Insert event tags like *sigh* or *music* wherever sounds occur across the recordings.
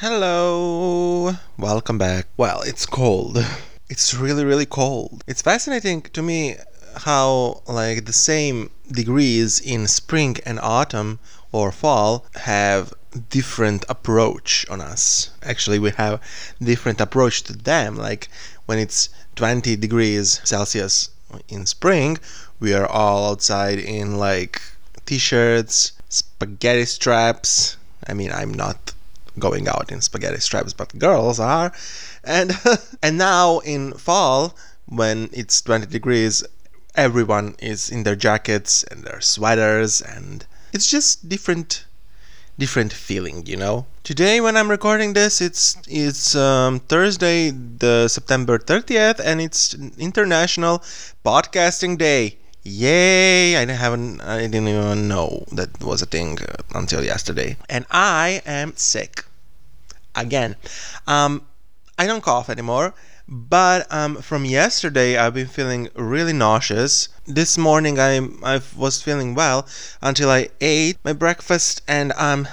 Hello, welcome back. Well, it's cold. It's really, really cold. It's fascinating to me how, like, the same degrees in spring and autumn or fall have different approach on us. Actually, we have different approach to them. Like, when it's 20 degrees Celsius in spring, we are all outside in, like, t shirts, spaghetti straps. I mean, I'm not going out in spaghetti straps, but girls are. And *laughs* and now in fall, when it's 20 degrees, everyone is in their jackets and their sweaters, and it's just different different feeling, you know. Today, when I'm recording this, it's it's um, Thursday, the September 30th, and it's International Podcasting Day. Yay! I haven't, I didn't even know that was a thing until yesterday, and I am sick again. Um, I don't cough anymore, but um, from yesterday I've been feeling really nauseous. This morning I I was feeling well until I ate my breakfast, and I'm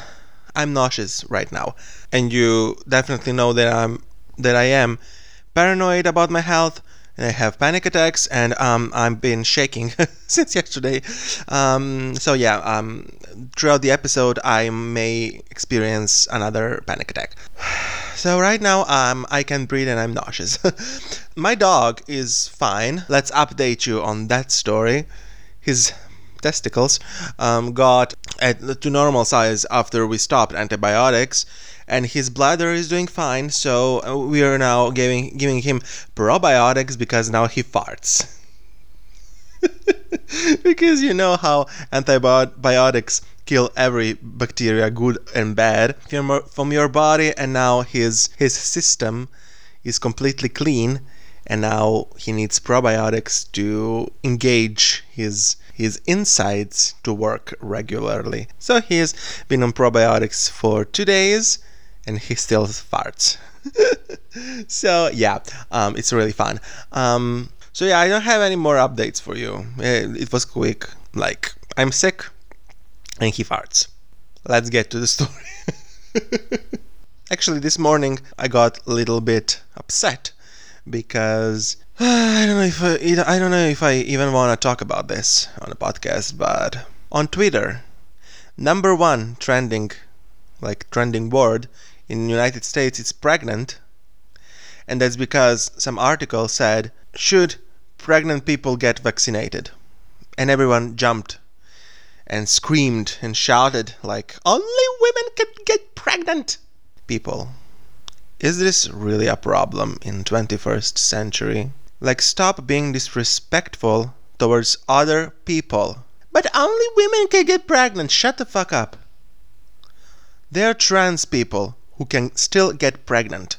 I'm nauseous right now. And you definitely know that I'm that I am paranoid about my health. And I have panic attacks, and um, I've been shaking *laughs* since yesterday. Um, so yeah, um, throughout the episode, I may experience another panic attack. *sighs* So right now, um, I can breathe and I'm nauseous. *laughs* My dog is fine. Let's update you on that story. His testicles um, got at, to normal size after we stopped antibiotics, and his bladder is doing fine. So uh, we are now giving giving him probiotics because now he farts. *laughs* because you know how antibiotics kill every bacteria, good and bad, from your body, and now his his system is completely clean, and now he needs probiotics to engage his his insides to work regularly. So he's been on probiotics for two days, and he still farts. *laughs* so yeah, um, it's really fun. Um, so yeah, I don't have any more updates for you. It, eh, it was quick. Like I'm sick and he farts. Let's get to the *laughs* story. Actually, this morning I got a little bit upset because uh, *sighs* I don't know if I, I don't know if I even want to talk about this on a podcast, but on Twitter, number one trending, like trending word in the United States, it's pregnant, and that's because some article said should pregnant people get vaccinated, and everyone jumped and screamed and shouted like, Only women can get pregnant! People, is this really a problem in 21st century? Like, stop being disrespectful towards other people. But only women can get pregnant. Shut the fuck up. They're trans people who can still get pregnant.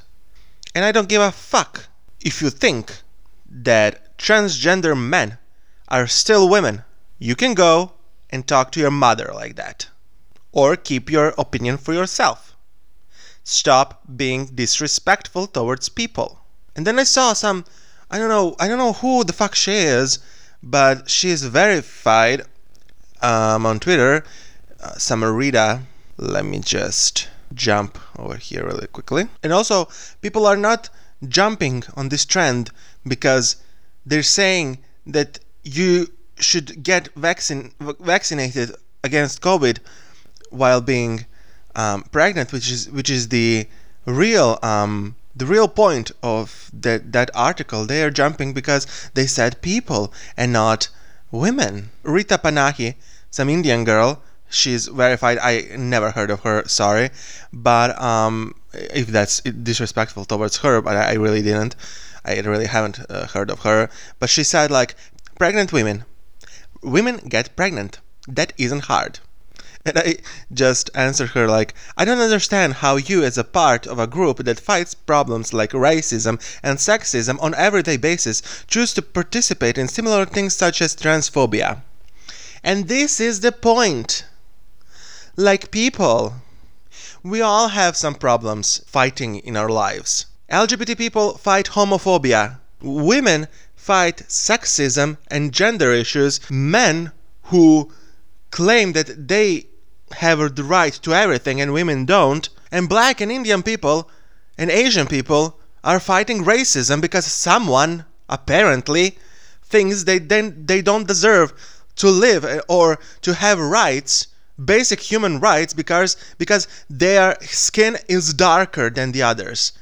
And I don't give a fuck if you think that transgender men are still women. You can go and talk to your mother like that. Or keep your opinion for yourself. Stop being disrespectful towards people. And then I saw some I don't know I don't know who the fuck she is, but she is verified um, on Twitter. Uh, Samarita. Let me just jump over here really quickly. And also, people are not jumping on this trend because they're saying that you should get vaccine, vaccinated against COVID while being um, pregnant, which is which is the real um, the real point of that that article. They are jumping because they said people and not women. Rita Panahi, some Indian girl, she's verified. I never heard of her. Sorry, but um, if that's disrespectful towards her, but I really didn't. I really haven't uh, heard of her. But she said like pregnant women women get pregnant. That isn't hard. *laughs* And I just answered her like, I don't understand how you, as a part of a group that fights problems like racism and sexism on everyday basis, choose to participate in similar things such as transphobia. And this is the point. Like people, we all have some problems fighting in our lives. LGBT people fight homophobia. Women fight sexism and gender issues, men who claim that they have the right to everything and women don't And black and Indian people and Asian people are fighting racism because someone apparently thinks they then they don't deserve to live or to have rights basic human rights because because their skin is darker than the others.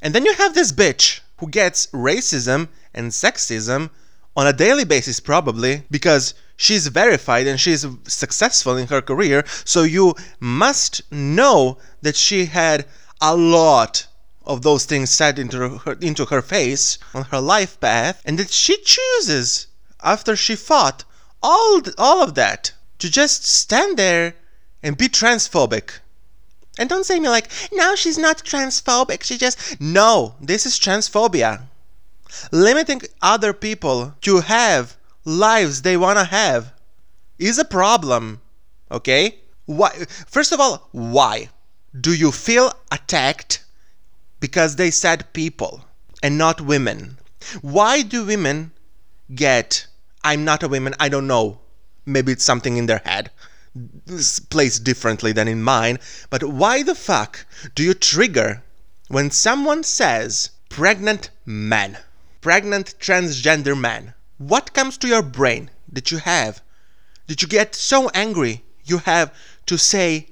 And then you have this bitch who gets racism and sexism on a daily basis probably because she's verified and she's successful in her career. So you must know that she had a lot of those things said into her, into her face on her life path and that she chooses after she fought all all of that to just stand there and be transphobic and don't say me like no she's not transphobic she just no this is transphobia limiting other people to have lives they want to have is a problem okay why first of all why do you feel attacked because they said people and not women. Why do women get I'm not a woman, I don't know. Maybe it's something in their head. Plays differently than in mine, but why the fuck do you trigger when someone says pregnant man, pregnant transgender man? What comes to your brain that you have? Did you get so angry you have to say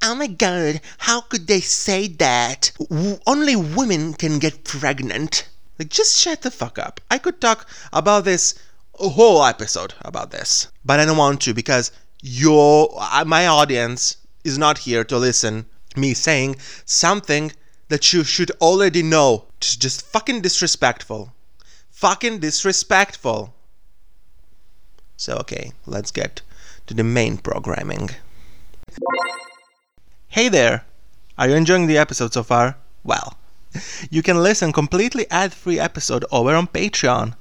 Oh my god, how could they say that? W- only women can get pregnant. Like, just shut the fuck up. I could talk about this a whole episode about this, but I don't want to because your uh, my audience is not here to listen me saying something that you should already know. It's just fucking disrespectful. Fucking disrespectful. So okay, let's get to the main programming. Hey there! Are you enjoying the episode so far? Well, *laughs* you can listen completely ad-free episode over on Patreon.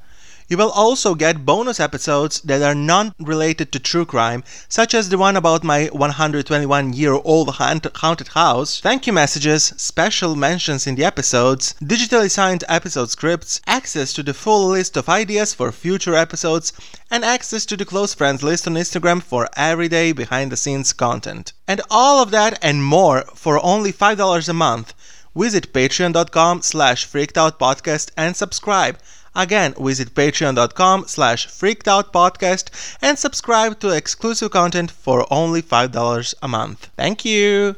You will also get bonus episodes that are non related to true crime, such as the one about my 121 year old haunted house, thank you messages, special mentions in the episodes, digitally signed episode scripts, access to the full list of ideas for future episodes, and access to the close friends list on Instagram for everyday behind the scenes content. And all of that and more for only $5 a month. Visit patreon.com slash freakedoutpodcast and subscribe. Again, visit patreon.com slash freakedoutpodcast and subscribe to exclusive content for only $5 a month. Thank you!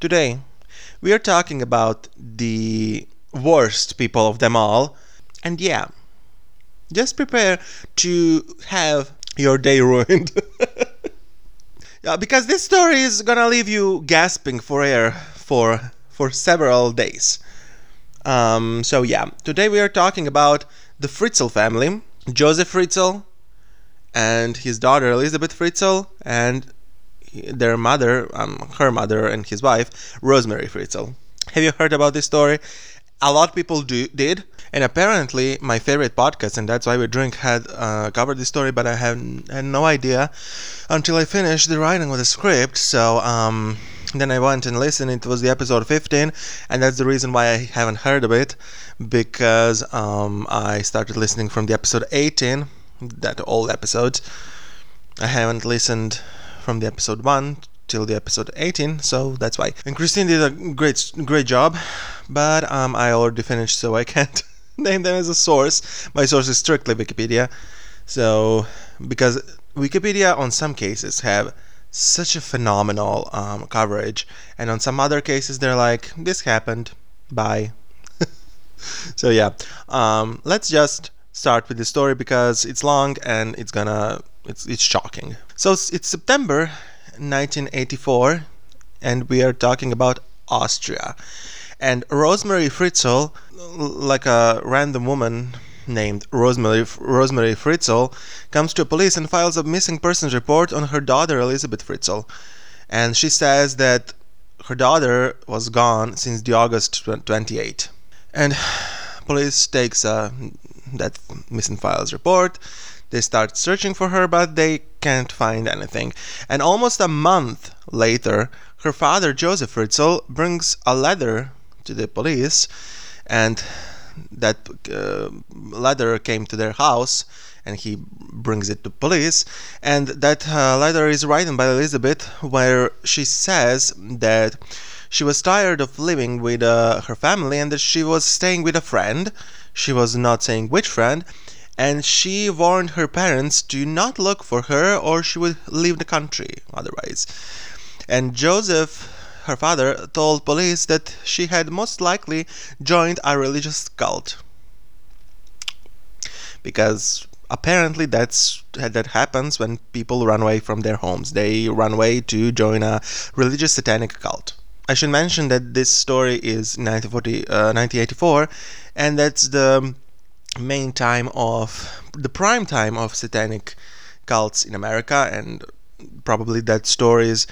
Today, we are talking about the worst people of them all. And yeah, just prepare to have your day *laughs* ruined. yeah, because this story is gonna leave you gasping for air for for several days. Um, so yeah, today we are talking about the Fritzl family, Josef Fritzl and his daughter Elizabeth Fritzl and their mother, um, her mother and his wife, Rosemarie Fritzl. Have you heard about this story? A lot of people do, did, and apparently my favorite podcast, and that's why we drink, had uh, covered this story, but I had, had no idea until I finished the writing of the script. So um, then I went and listened. It was the episode 15, and that's the reason why I haven't heard of it because um, I started listening from the episode 18, that old episode. I haven't listened from the episode 1 till the episode 18, so that's why. And Christine did a great great job, but um, I already finished, so I can't *laughs* name them as a source. My source is strictly Wikipedia. So because Wikipedia on some cases have such a phenomenal um, coverage. And on some other cases, they're like, this happened, bye. *laughs* so, yeah, um, let's just start with the story because it's long and it's gonna, it's, it's shocking. So, it's, it's September 1984, and we are talking about Austria. And Rosemarie Fritzl, like a random woman named Rosemarie, Rosemarie Fritzl comes to police and files a missing persons report on her daughter Elizabeth Fritzl. And she says that her daughter was gone since the August 28. And *sighs* police takes uh, that missing files report. They start searching for her, but they can't find anything. And almost a month later, her father, Josef Fritzl, brings a letter to the police, and that uh, letter came to their house and he brings it to police. And that uh, letter is written by Elizabeth, where she says that she was tired of living with uh, her family and that she was staying with a friend. She was not saying which friend, and she warned her parents to not look for her or she would leave the country otherwise. And Josef, her father, told police that she had most likely joined a religious cult. Because apparently that's that happens when people run away from their homes. They run away to join a religious satanic cult. I should mention that this story is 1940, uh, 1984, and that's the main time of the prime time of satanic cults in America, and probably that story stories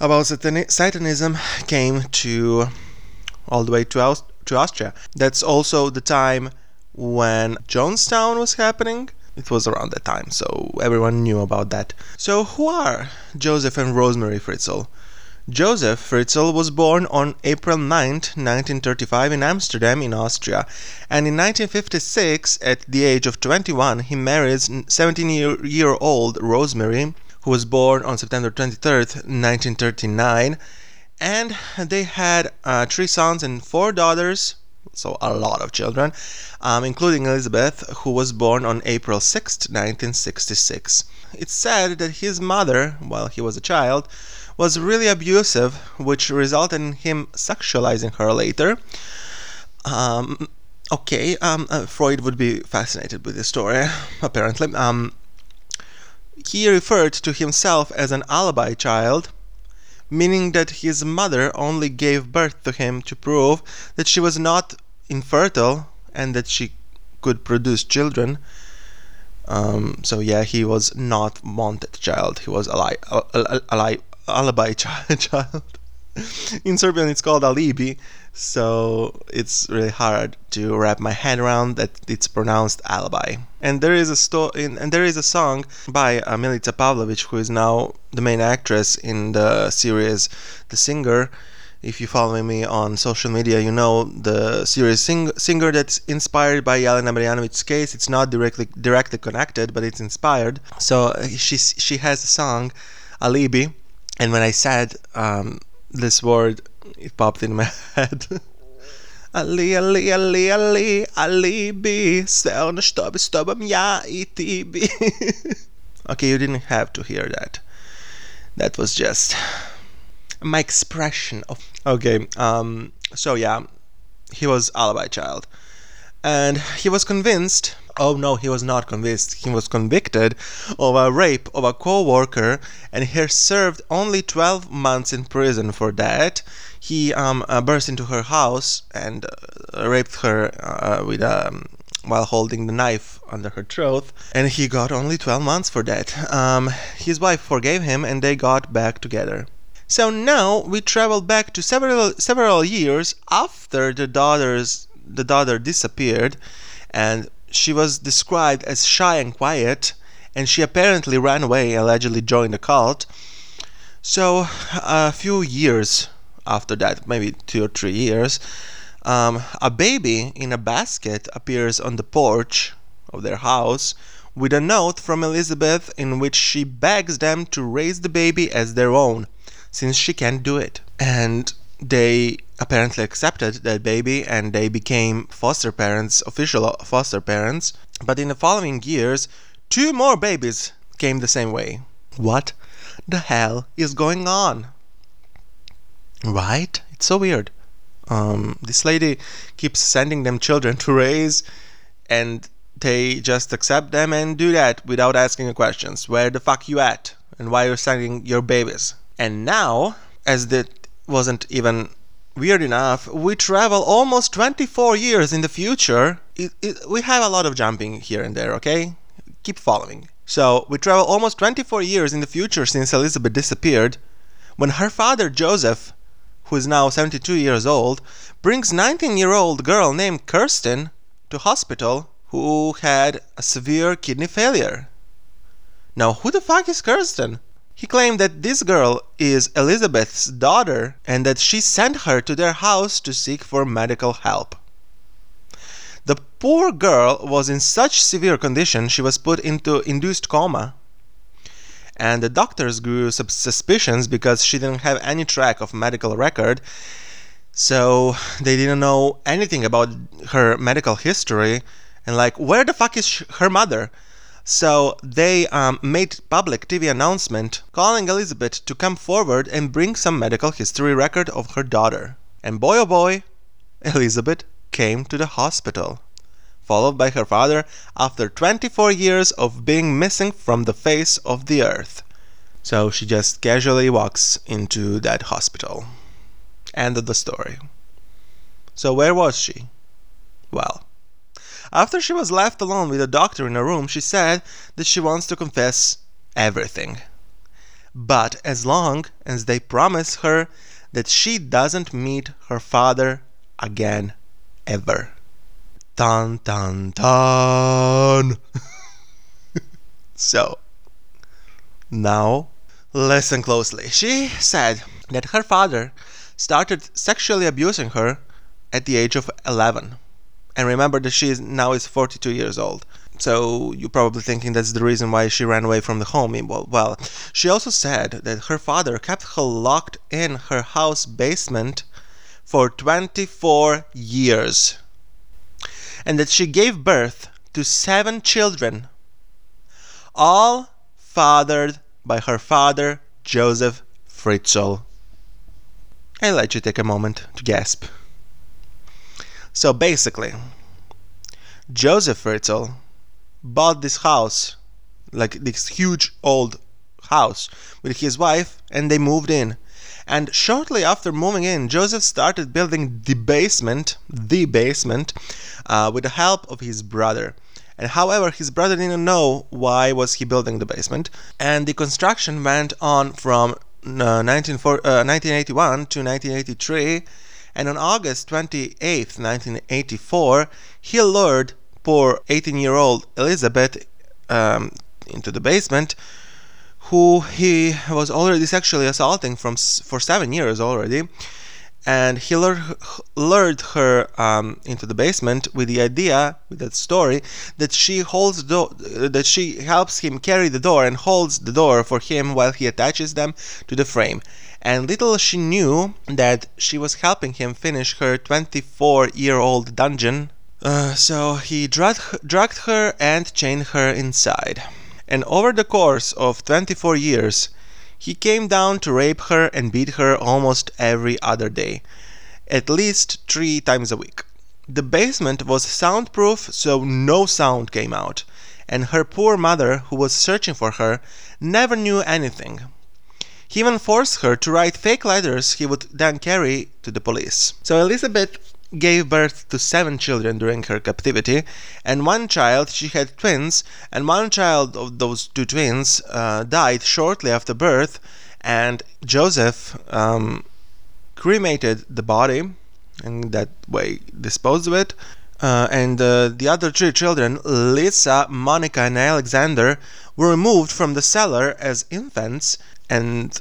about satani- Satanism came to all the way to, Aus- to Austria. That's also the time when Jonestown was happening. It was around that time, so everyone knew about that. So, who are Josef and Rosemarie Fritzl? Josef Fritzl was born on April 9, 1935 in Amstetten in Austria, and in 1956, at the age of 21, he married 17-year-old Rosemarie, who was born on September 23, 1939, and they had uh, three sons and four daughters, so a lot of children, um, including Elizabeth, who was born on April 6, 1966. It's said that his mother, while he was a child, was really abusive, which resulted in him sexualizing her later. Um, okay, um, uh, Freud would be fascinated with this story, *laughs* apparently. Um, he referred to himself as an alibi child, meaning that his mother only gave birth to him to prove that she was not infertile and that she could produce children. Um, so yeah, he was not wanted child. He was a lie, a, a, a, lie, alibi *laughs* child. In Serbian, it's called alibi, so it's really hard to wrap my head around that it's pronounced alibi. And there is a sto- in, and there is a song by uh, Milica Pavlovic, who is now the main actress in the series The Singer. If you follow me on social media, you know the series sing- Singer that's inspired by Jelena Marjanovic's case. It's not directly directly connected, but it's inspired. So she she has a song, Alibi, and when I said um, this word, it popped in my head. *laughs* Ali, Ali, Ali, Ali, alibi, sve ono što bi s tobom ja i ti bi. *laughs* okay, you didn't have to hear that. That was just my expression of. Okay, um, so yeah, he was alibi child. And he was convinced oh no, he was not convinced. He was convicted of a rape of a co worker and he served only 12 months in prison for that. He um, uh, burst into her house and uh, raped her uh, with um, while holding the knife under her throat, and he got only 12 months for that. Um, his wife forgave him and they got back together. So now we travel back to several several years after the daughter's the daughter disappeared, and she was described as shy and quiet, and she apparently ran away, allegedly joined a cult. So, a few years after that, maybe two or three years, um, a baby in a basket appears on the porch of their house with a note from Elizabeth in which she begs them to raise the baby as their own, since she can't do it. And they apparently accepted that baby and they became foster parents, official foster parents. But in the following years, two more babies came the same way. What the hell is going on? Right? It's so weird. Um, this lady keeps sending them children to raise, and they just accept them and do that without asking questions. Where the fuck you at? And why you're sending your babies? And now, as the wasn't even weird enough, we travel almost 24 years in the future. It, it, we have a lot of jumping here and there, okay? Keep following. So, we travel almost 24 years in the future since Elizabeth disappeared, when her father Josef, who is now 72 years old, brings 19 year old girl named Kirsten to hospital who had a severe kidney failure. Now, who the fuck is Kirsten? He claimed that this girl is Elizabeth's daughter and that she sent her to their house to seek for medical help. The poor girl was in such severe condition she was put into induced coma. And the doctors grew suspicions because she didn't have any track of medical record. So they didn't know anything about her medical history and like where the fuck is her mother? So they um, made public TV announcement calling Elizabeth to come forward and bring some medical history record of her daughter. And boy oh boy, Elizabeth came to the hospital, followed by her father after 24 years of being missing from the face of the earth. So she just casually walks into that hospital. End of the story. So where was she? Well, after she was left alone with the doctor in a room, she said that she wants to confess everything. But as long as they promise her that she doesn't meet her father again ever. Dun dun dun! so, now listen closely. She said that her father started sexually abusing her at the age of 11 and remember that she is now is 42 years old. So you're probably thinking that's the reason why she ran away from the home. Well, well, she also said that her father kept her locked in her house basement for 24 years, and that she gave birth to seven children, all fathered by her father Josef Fritzl. I let you take a moment to gasp. So basically, Josef Fritzl bought this house, like this huge old house, with his wife, and they moved in. And shortly after moving in, Josef started building the basement, the basement, uh, with the help of his brother. And however, his brother didn't know why was he building the basement, and the construction went on from uh, 1981 uh, to 1983 and on August 28, 1984, he lured poor 18 year old Elizabeth um, into the basement, who he was already sexually assaulting from for seven years already. And he lured, her um, into the basement with the idea, with that story, that she holds door, that she helps him carry the door and holds the door for him while he attaches them to the frame and little she knew that she was helping him finish her 24 year old dungeon. Uh, so he dragged, dragged her and chained her inside. And over the course of 24 years, he came down to rape her and beat her almost every other day, at least three times a week. The basement was soundproof, so no sound came out, and her poor mother, who was searching for her, never knew anything. He even forced her to write fake letters he would then carry to the police. So Elizabeth gave birth to seven children during her captivity, and one child, she had twins, and one child of those two twins uh, died shortly after birth, and Josef um, cremated the body and that way disposed of it. Uh, and uh, the other three children, Lisa, Monica, and Alexander, were removed from the cellar as infants and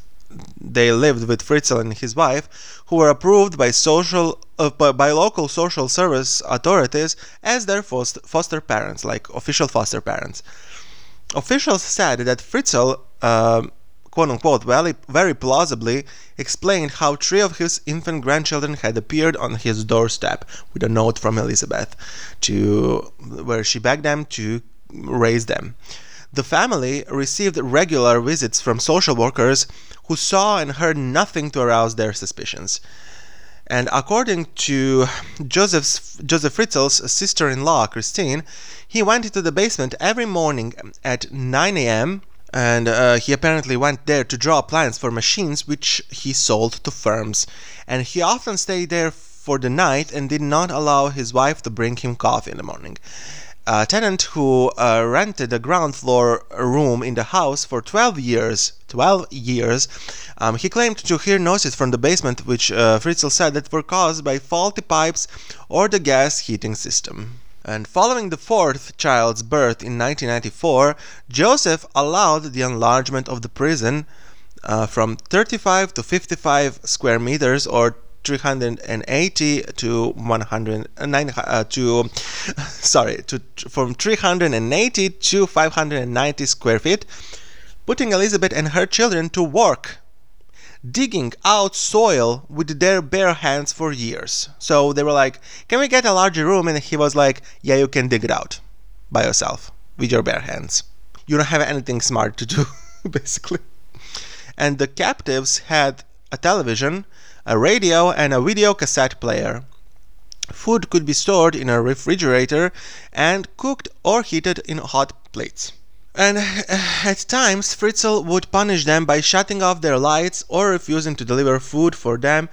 they lived with Fritzl and his wife, who were approved by social uh, by local social service authorities as their foster parents, like official foster parents. Officials said that Fritzl, uh, quote unquote, very, very plausibly explained how three of his infant grandchildren had appeared on his doorstep with a note from Elizabeth, to where she begged them to raise them. The family received regular visits from social workers who saw and heard nothing to arouse their suspicions. And according to Josef's, Josef Fritzl's sister in law, Christine, he went into the basement every morning at 9 a.m. and uh, he apparently went there to draw plans for machines which he sold to firms. And he often stayed there for the night and did not allow his wife to bring him coffee in the morning a tenant who uh, rented a ground floor room in the house for 12 years 12 years. Um, he claimed to hear noises from the basement which uh, fritzl said that were caused by faulty pipes or the gas heating system. And following the fourth child's birth in 1994 josef allowed the enlargement of the prison uh, from 35 to 55 square meters or 380 to 109 uh, to *laughs* sorry to from 380 to 590 square feet, putting Elizabeth and her children to work digging out soil with their bare hands for years. So they were like, Can we get a larger room? And he was like, Yeah, you can dig it out by yourself with your bare hands. You don't have anything smart to do, *laughs* basically. And the captives had a television, a radio, and a video cassette player. Food could be stored in a refrigerator and cooked or heated in hot plates. And *sighs* at times, Fritzl would punish them by shutting off their lights or refusing to deliver food for them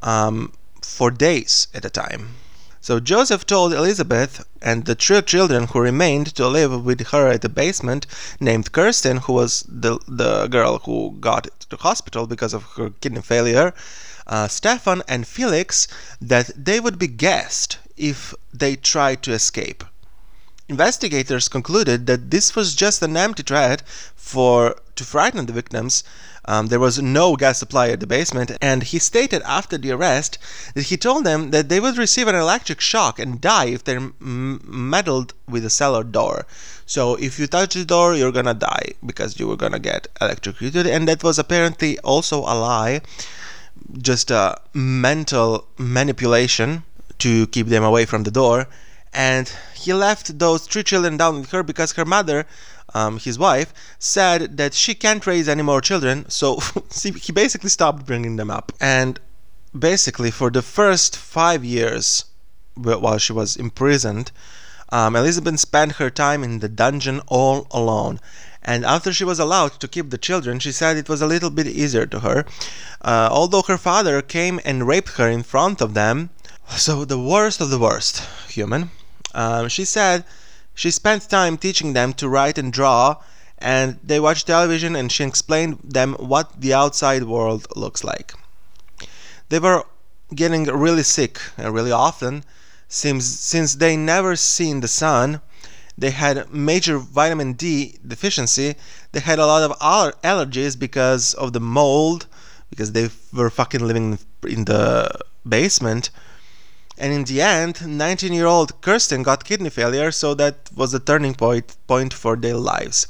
um, for days at a time. So Josef told Elizabeth and the three children who remained to live with her at the basement, named Kirsten, who was the, the girl who got to hospital because of her kidney failure, uh, Stefan and Felix, that they would be gassed if they tried to escape. Investigators concluded that this was just an empty threat for to frighten the victims. Um, there was no gas supply at the basement, and he stated after the arrest that he told them that they would receive an electric shock and die if they m- meddled with the cellar door. So if you touch the door, you're gonna die because you were gonna get electrocuted, and that was apparently also a lie, just a mental manipulation to keep them away from the door and he left those three children down with her because her mother, um, his wife, said that she can't raise any more children, so *laughs* he basically stopped bringing them up. And basically, for the first five years while she was imprisoned, um, Elizabeth spent her time in the dungeon all alone. And after she was allowed to keep the children, she said it was a little bit easier to her. Uh, although her father came and raped her in front of them, so the worst of the worst human. Um, she said she spent time teaching them to write and draw, and they watched television and she explained them what the outside world looks like. They were getting really sick uh, really often since, since they never seen the sun. They had major vitamin D deficiency. They had a lot of allergies because of the mold, because they were fucking living in the basement and in the end 19 year old kirsten got kidney failure so that was a turning point point for their lives.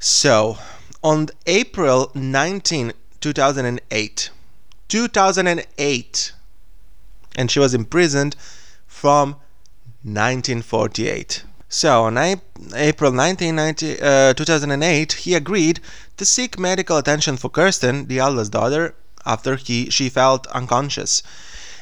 So on april 19 2008 2008 and she was imprisoned from 1948 so on April 1990, uh, 2008, he agreed to seek medical attention for Kirsten, the eldest daughter, after he, she felt unconscious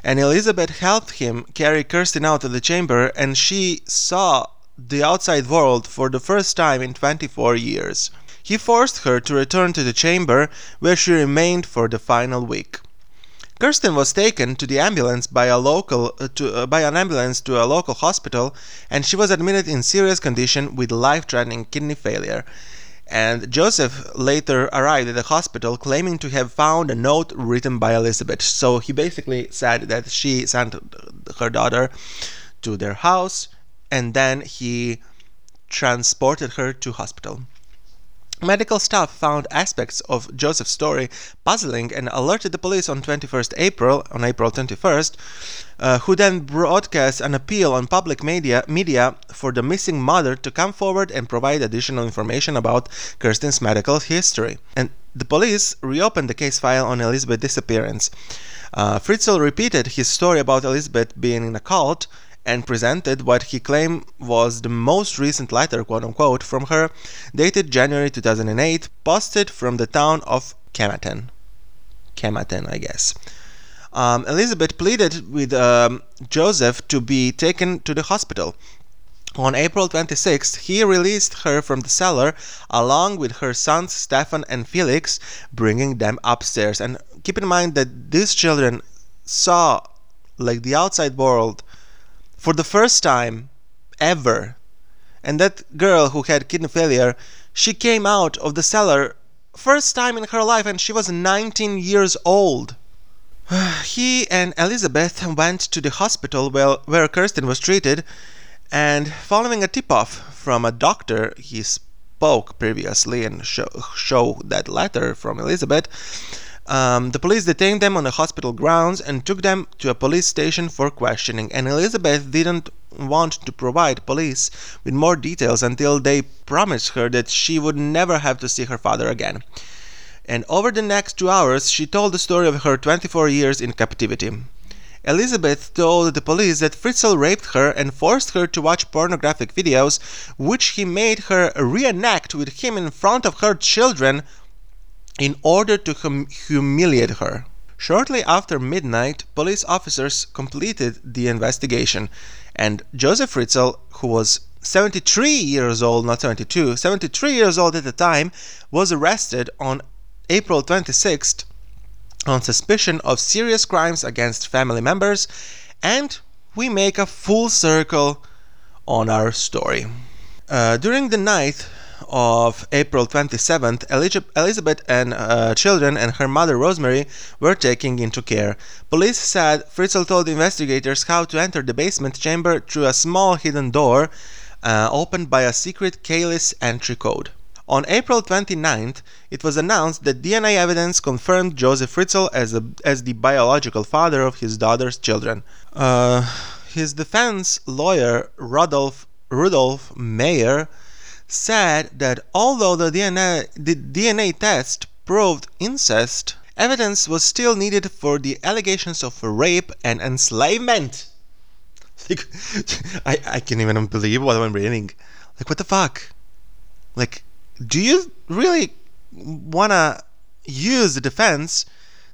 and Elizabeth helped him carry Kirsten out of the chamber, and she saw the outside world for the first time in 24 years. He forced her to return to the chamber, where she remained for the final week. Kirsten was taken to the ambulance by a local uh, to, uh, by an ambulance to a local hospital, and she was admitted in serious condition with life-threatening kidney failure and Josef later arrived at the hospital claiming to have found a note written by Elizabeth. So he basically said that she sent her daughter to their house and then he transported her to hospital. Medical staff found aspects of Josef's story puzzling and alerted the police on 21st April, on April 21st, uh, who then broadcast an appeal on public media, media for the missing mother to come forward and provide additional information about Kirsten's medical history. And the police reopened the case file on Elizabeth's disappearance. Uh, Fritzl repeated his story about Elizabeth being in a cult and presented what he claimed was the most recent letter, quote unquote, from her, dated January 2008, posted from the town of Kematen. Kematen, I guess. Um, Elizabeth pleaded with um, Josef to be taken to the hospital. On April 26th, he released her from the cellar along with her sons Stefan and Felix, bringing them upstairs. And keep in mind that these children saw like the outside world for the first time ever. And that girl who had kidney failure, she came out of the cellar first time in her life and she was 19 years old. *sighs* he and Elizabeth went to the hospital where, where Kirsten was treated, and following a tip off from a doctor he spoke previously and show, show that letter from Elizabeth, Um, the police detained them on the hospital grounds and took them to a police station for questioning. And Elizabeth didn't want to provide police with more details until they promised her that she would never have to see her father again. And over the next two hours, she told the story of her 24 years in captivity. Elizabeth told the police that Fritzl raped her and forced her to watch pornographic videos, which he made her reenact with him in front of her children in order to hum- humiliate her. Shortly after midnight, police officers completed the investigation, and Josef Fritzl, who was 73 years old, not 72, 73 years old at the time, was arrested on April 26th on suspicion of serious crimes against family members, and we make a full circle on our story. Uh, during the night of April 27th, Elizabeth and uh, children and her mother Rosemarie were taken into care. Police said Fritzl told investigators how to enter the basement chamber through a small hidden door uh, opened by a secret keyless entry code. On April 29th, it was announced that DNA evidence confirmed Josef Fritzl as, a, as the biological father of his daughter's children. Uh, his defense lawyer, Rudolf, Rudolf Mayer, said that although the DNA, the DNA test proved incest, evidence was still needed for the allegations of rape and enslavement. *laughs* Like, I, I can't even believe what I'm reading. Like, what the fuck? Like, do you really wanna use the defense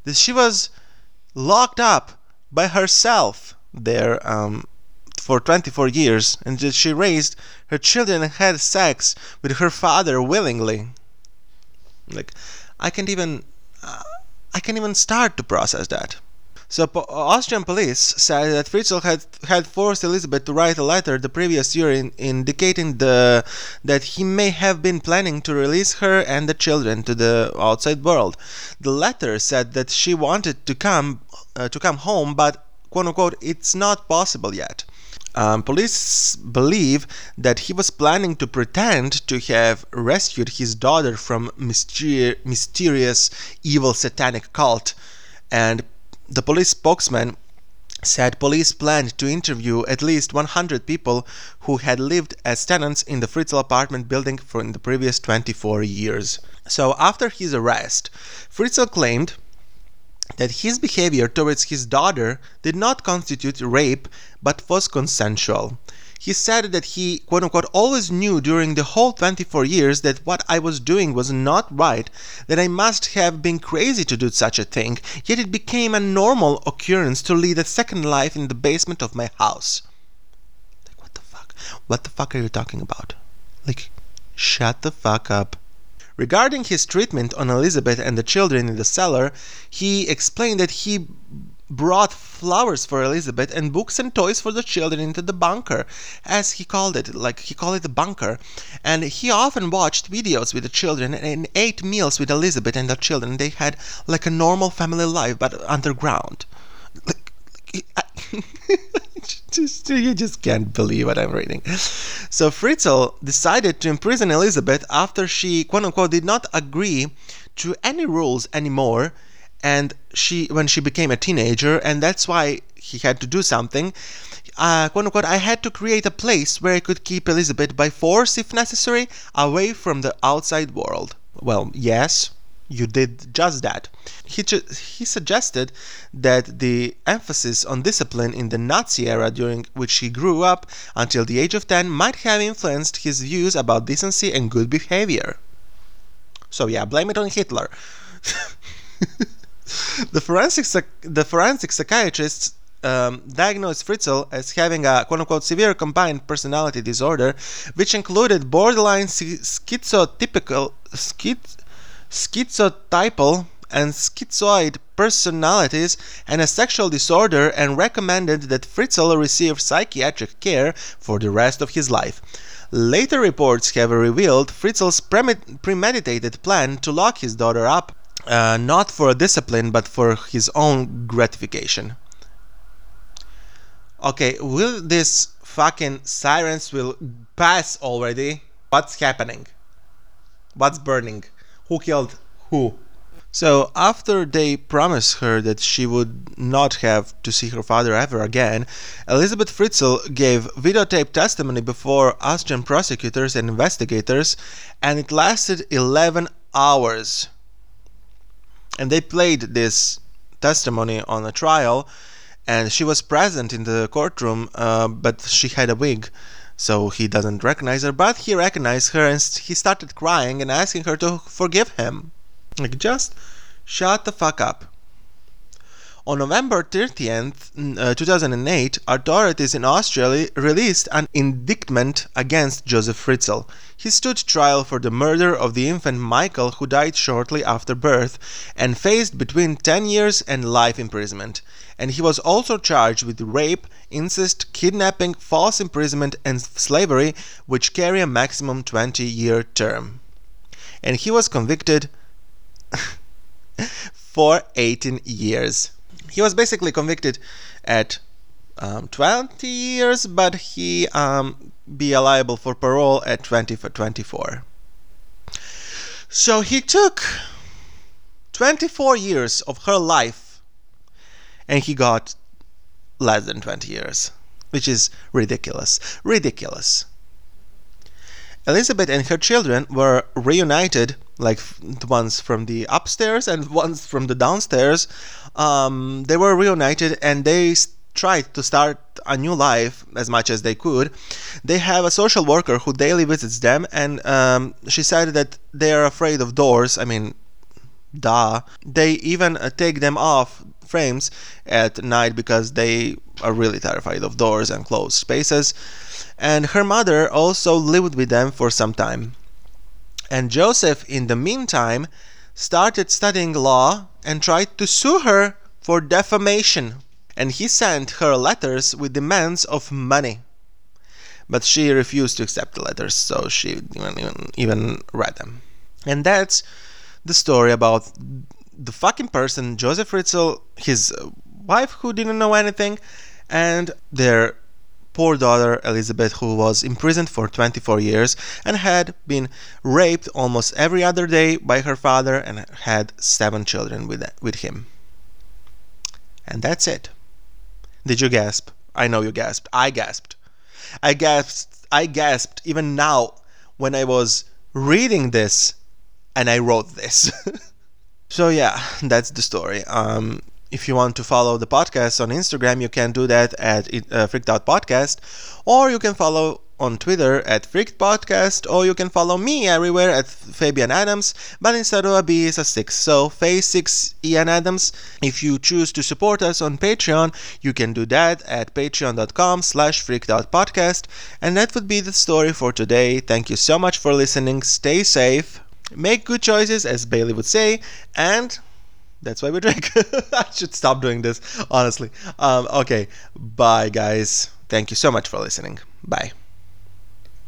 that she was locked up by herself there um, for 24 years and that she raised her children and had sex with her father willingly. Like, I can't even, uh, I can't even start to process that. So po- Austrian police said that Fritzl had had forced Elizabeth to write a letter the previous year in, indicating the that he may have been planning to release her and the children to the outside world. The letter said that she wanted to come uh, to come home, but quote unquote, it's not possible yet. Um, police believe that he was planning to pretend to have rescued his daughter from mysteri- mysterious evil satanic cult, and the police spokesman said police planned to interview at least 100 people who had lived as tenants in the Fritzl apartment building for in the previous 24 years. So after his arrest, Fritzl claimed that his behavior towards his daughter did not constitute rape but was consensual. He said that he, quote unquote, always knew during the whole 24 years that what I was doing was not right, that I must have been crazy to do such a thing, yet it became a normal occurrence to lead a second life in the basement of my house. Like, what the fuck? What the fuck are you talking about? Like, shut the fuck up. Regarding his treatment on Elizabeth and the children in the cellar, he explained that he brought flowers for Elizabeth and books and toys for the children into the bunker, as he called it, like he called it the bunker. And he often watched videos with the children and ate meals with Elizabeth and the children. They had like a normal family life, but underground. *laughs* *laughs* just, you just can't believe what I'm reading. So Fritzl decided to imprison Elizabeth after she, quote unquote, did not agree to any rules anymore and she when she became a teenager and that's why he had to do something uh, quote unquote, I had to create a place where I could keep Elizabeth by force, if necessary, away from the outside world. Well, yes, you did just that. He, ju- he suggested that the emphasis on discipline in the Nazi era during which he grew up until the age of 10 might have influenced his views about decency and good behavior. So, yeah, blame it on Hitler. *laughs* the forensic the forensic psychiatrists um, diagnosed Fritzl as having a quote unquote severe combined personality disorder, which included borderline schizotypical schiz, schizotypal and schizoid personalities and a sexual disorder and recommended that Fritzl receive psychiatric care for the rest of his life. Later reports have revealed Fritzl's premeditated plan to lock his daughter up uh, not for discipline but for his own gratification. Okay, will this fucking sirens will pass already? What's happening? What's burning? Who killed who? So, after they promised her that she would not have to see her father ever again, Elizabeth Fritzl gave videotape testimony before Austrian prosecutors and investigators, and it lasted 11 hours. And they played this testimony on a trial, and she was present in the courtroom, uh, but she had a wig so he doesn't recognize her, but he recognized her and he started crying and asking her to forgive him. Like, just shut the fuck up. On November 30th, uh, 2008, authorities in Austria released an indictment against Josef Fritzl. He stood trial for the murder of the infant Michael, who died shortly after birth, and faced between 10 years and life imprisonment. And he was also charged with rape, incest, kidnapping, false imprisonment, and slavery, which carry a maximum 20 year term. And he was convicted *laughs* for 18 years. He was basically convicted at um, 20 years, but he um, be liable for parole at 20 for 24. So he took 24 years of her life and he got less than 20 years, which is ridiculous. Ridiculous. Elizabeth and her children were reunited, like the ones from the upstairs and ones from the downstairs. Um, they were reunited and they tried to start a new life as much as they could. They have a social worker who daily visits them, and um, she said that they are afraid of doors. I mean, duh. They even uh, take them off frames at night because they are really terrified of doors and closed spaces and her mother also lived with them for some time. And Josef, in the meantime, started studying law and tried to sue her for defamation. And he sent her letters with demands of money. But she refused to accept the letters, so she even, even read them. And that's the story about the fucking person, Josef Fritzl, his wife who didn't know anything, and their poor daughter Elizabeth, who was imprisoned for 24 years and had been raped almost every other day by her father and had seven children with, with him. And that's it. Did you gasp? I know you gasped. I gasped. I gasped. I gasped even now when I was reading this and I wrote this. *laughs* so yeah, *laughs* that's the story. Um, if you want to follow the podcast on Instagram, you can do that at uh, Freaked Out Podcast, or you can follow on Twitter at Freaked Podcast, or you can follow me everywhere at Fabian Adams, but instead of a B is a 6. So Phase 6 Ian Adams. If you choose to support us on Patreon, you can do that at patreon.com slash freakedoutpodcast. And that would be the story for today. Thank you so much for listening. Stay safe. Make good choices, as Bailey would say, and that's why we drink. *laughs* I should stop doing this, honestly. Um, okay, bye, guys. Thank you so much for listening. Bye.